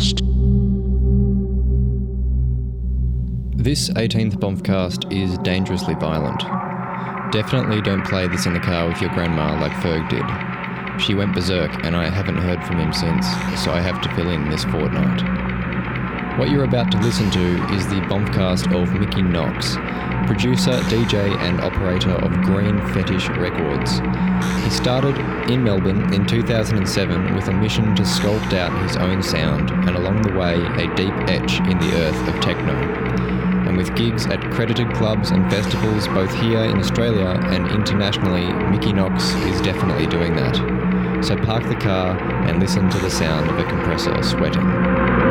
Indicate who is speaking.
Speaker 1: Bombcast.
Speaker 2: This 18th Bombcast is dangerously violent. Definitely don't play this in the car with your grandma like Ferg did. She went berserk and I haven't heard from him since, so I have to fill in this fortnight. What you're about to listen to is the Bombcast of Mickey Knox, producer, DJ, and operator of Green Fetish Records. He started in Melbourne in 2007 with a mission to sculpt out his own sound and along the way a deep etch in the earth of techno. And with gigs at credited clubs and festivals both here in Australia and internationally, Mickey Knox is definitely doing that. So park the car and listen to the sound of a compressor sweating.